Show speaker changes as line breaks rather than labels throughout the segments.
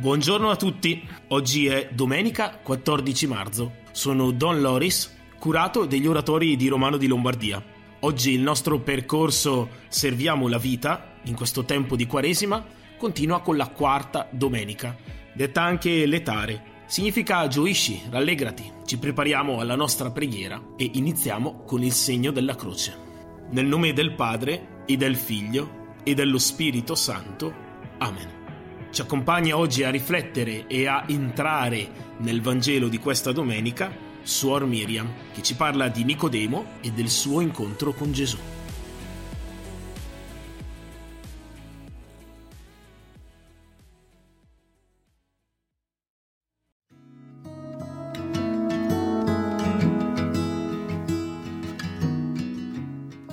Buongiorno a tutti, oggi è domenica 14 marzo. Sono Don Loris, curato degli oratori di Romano di Lombardia. Oggi il nostro percorso Serviamo la vita, in questo tempo di Quaresima, continua con la quarta domenica, detta anche letare. Significa gioisci, rallegrati. Ci prepariamo alla nostra preghiera e iniziamo con il segno della croce. Nel nome del Padre e del Figlio e dello Spirito Santo. Amen ci accompagna oggi a riflettere e a entrare nel Vangelo di questa domenica Suor Miriam, che ci parla di Nicodemo e del suo incontro con Gesù.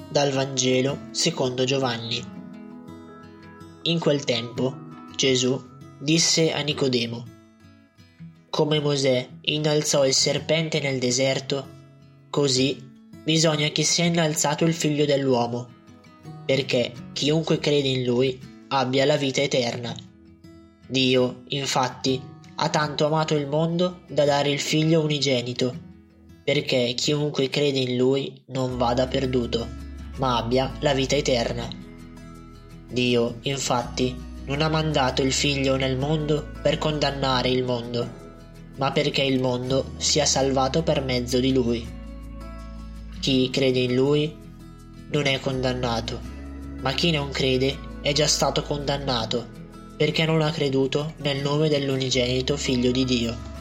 Dal Vangelo secondo Giovanni. In quel tempo Gesù disse a Nicodemo, Come Mosè innalzò il serpente nel deserto, così bisogna che sia innalzato il figlio dell'uomo, perché chiunque crede in lui abbia la vita eterna. Dio, infatti, ha tanto amato il mondo da dare il figlio unigenito, perché chiunque crede in lui non vada perduto, ma abbia la vita eterna. Dio, infatti, non ha mandato il figlio nel mondo per condannare il mondo, ma perché il mondo sia salvato per mezzo di lui. Chi crede in lui non è condannato, ma chi non crede è già stato condannato perché non ha creduto nel nome dell'unigenito figlio di Dio.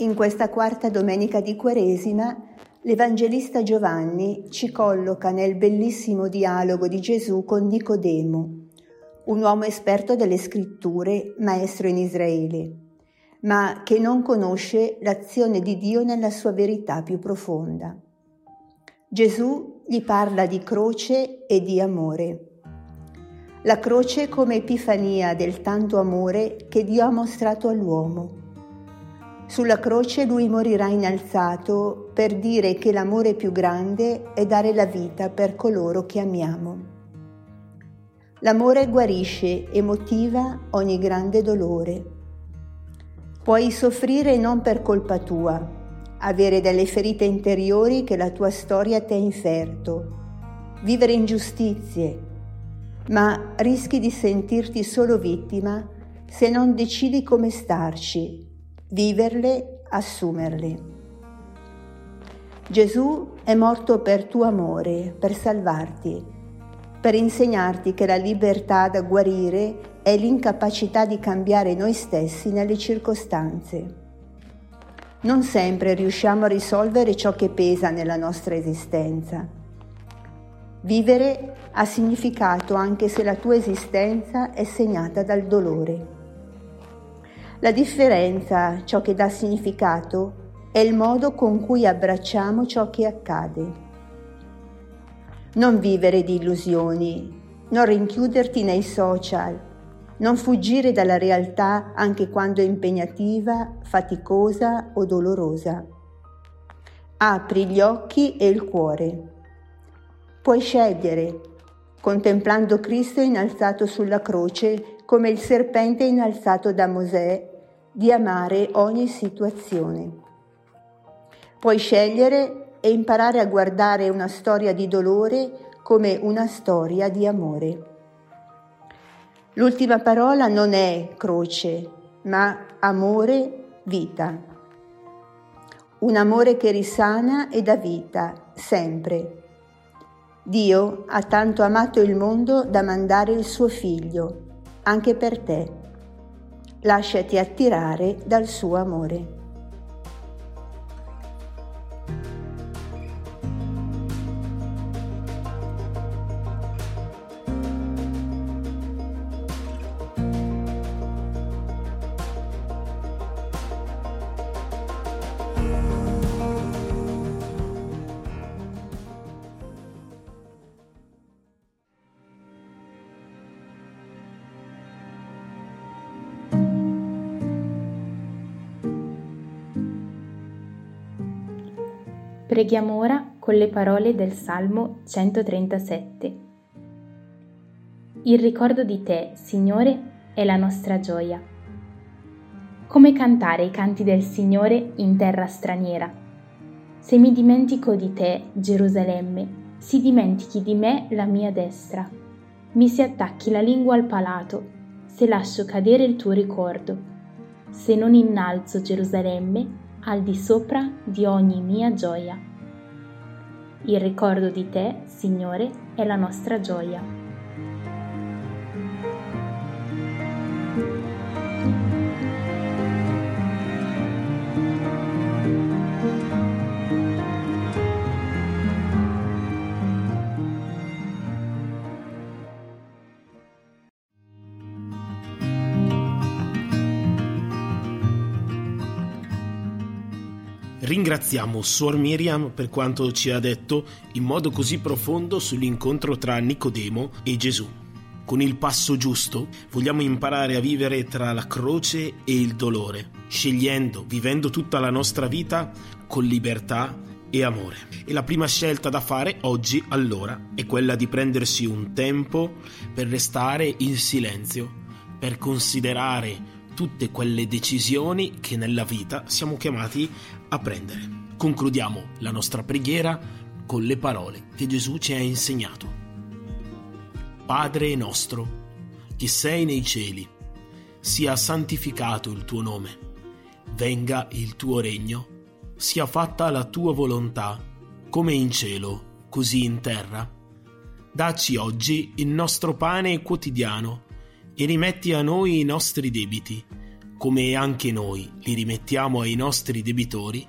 In questa quarta domenica di Quaresima, l'Evangelista Giovanni ci colloca nel bellissimo dialogo di Gesù con Nicodemo, un uomo esperto delle scritture, maestro in Israele, ma che non conosce l'azione di Dio nella sua verità più profonda. Gesù gli parla di croce e di amore. La croce come epifania del tanto amore che Dio ha mostrato all'uomo sulla croce lui morirà innalzato per dire che l'amore più grande è dare la vita per coloro che amiamo. L'amore guarisce e motiva ogni grande dolore. Puoi soffrire non per colpa tua, avere delle ferite interiori che la tua storia ti ha inferto, vivere ingiustizie, ma rischi di sentirti solo vittima se non decidi come starci viverle, assumerle. Gesù è morto per tuo amore, per salvarti, per insegnarti che la libertà da guarire è l'incapacità di cambiare noi stessi nelle circostanze. Non sempre riusciamo a risolvere ciò che pesa nella nostra esistenza. Vivere ha significato anche se la tua esistenza è segnata dal dolore. La differenza, ciò che dà significato, è il modo con cui abbracciamo ciò che accade. Non vivere di illusioni, non rinchiuderti nei social, non fuggire dalla realtà anche quando è impegnativa, faticosa o dolorosa. Apri gli occhi e il cuore. Puoi scegliere, contemplando Cristo innalzato sulla croce come il serpente innalzato da Mosè, di amare ogni situazione. Puoi scegliere e imparare a guardare una storia di dolore come una storia di amore. L'ultima parola non è croce, ma amore, vita. Un amore che risana e dà vita, sempre. Dio ha tanto amato il mondo da mandare il suo figlio anche per te. Lasciati attirare dal suo amore.
Preghiamo ora con le parole del Salmo 137. Il ricordo di te, Signore, è la nostra gioia. Come cantare i canti del Signore in terra straniera? Se mi dimentico di te, Gerusalemme, si dimentichi di me la mia destra. Mi si attacchi la lingua al palato, se lascio cadere il tuo ricordo. Se non innalzo Gerusalemme al di sopra di ogni mia gioia. Il ricordo di te, Signore, è la nostra gioia.
Ringraziamo Suor Miriam per quanto ci ha detto in modo così profondo sull'incontro tra Nicodemo e Gesù. Con il passo giusto vogliamo imparare a vivere tra la croce e il dolore, scegliendo, vivendo tutta la nostra vita con libertà e amore. E la prima scelta da fare oggi, allora, è quella di prendersi un tempo per restare in silenzio, per considerare tutte quelle decisioni che nella vita siamo chiamati a prendere. Concludiamo la nostra preghiera con le parole che Gesù ci ha insegnato. Padre nostro, che sei nei cieli, sia santificato il tuo nome, venga il tuo regno, sia fatta la tua volontà, come in cielo, così in terra. Dacci oggi il nostro pane quotidiano e rimetti a noi i nostri debiti, come anche noi li rimettiamo ai nostri debitori,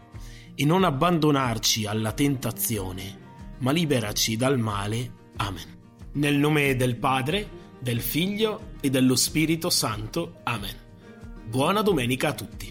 e non abbandonarci alla tentazione, ma liberaci dal male. Amen. Nel nome del Padre, del Figlio e dello Spirito Santo. Amen. Buona domenica a tutti.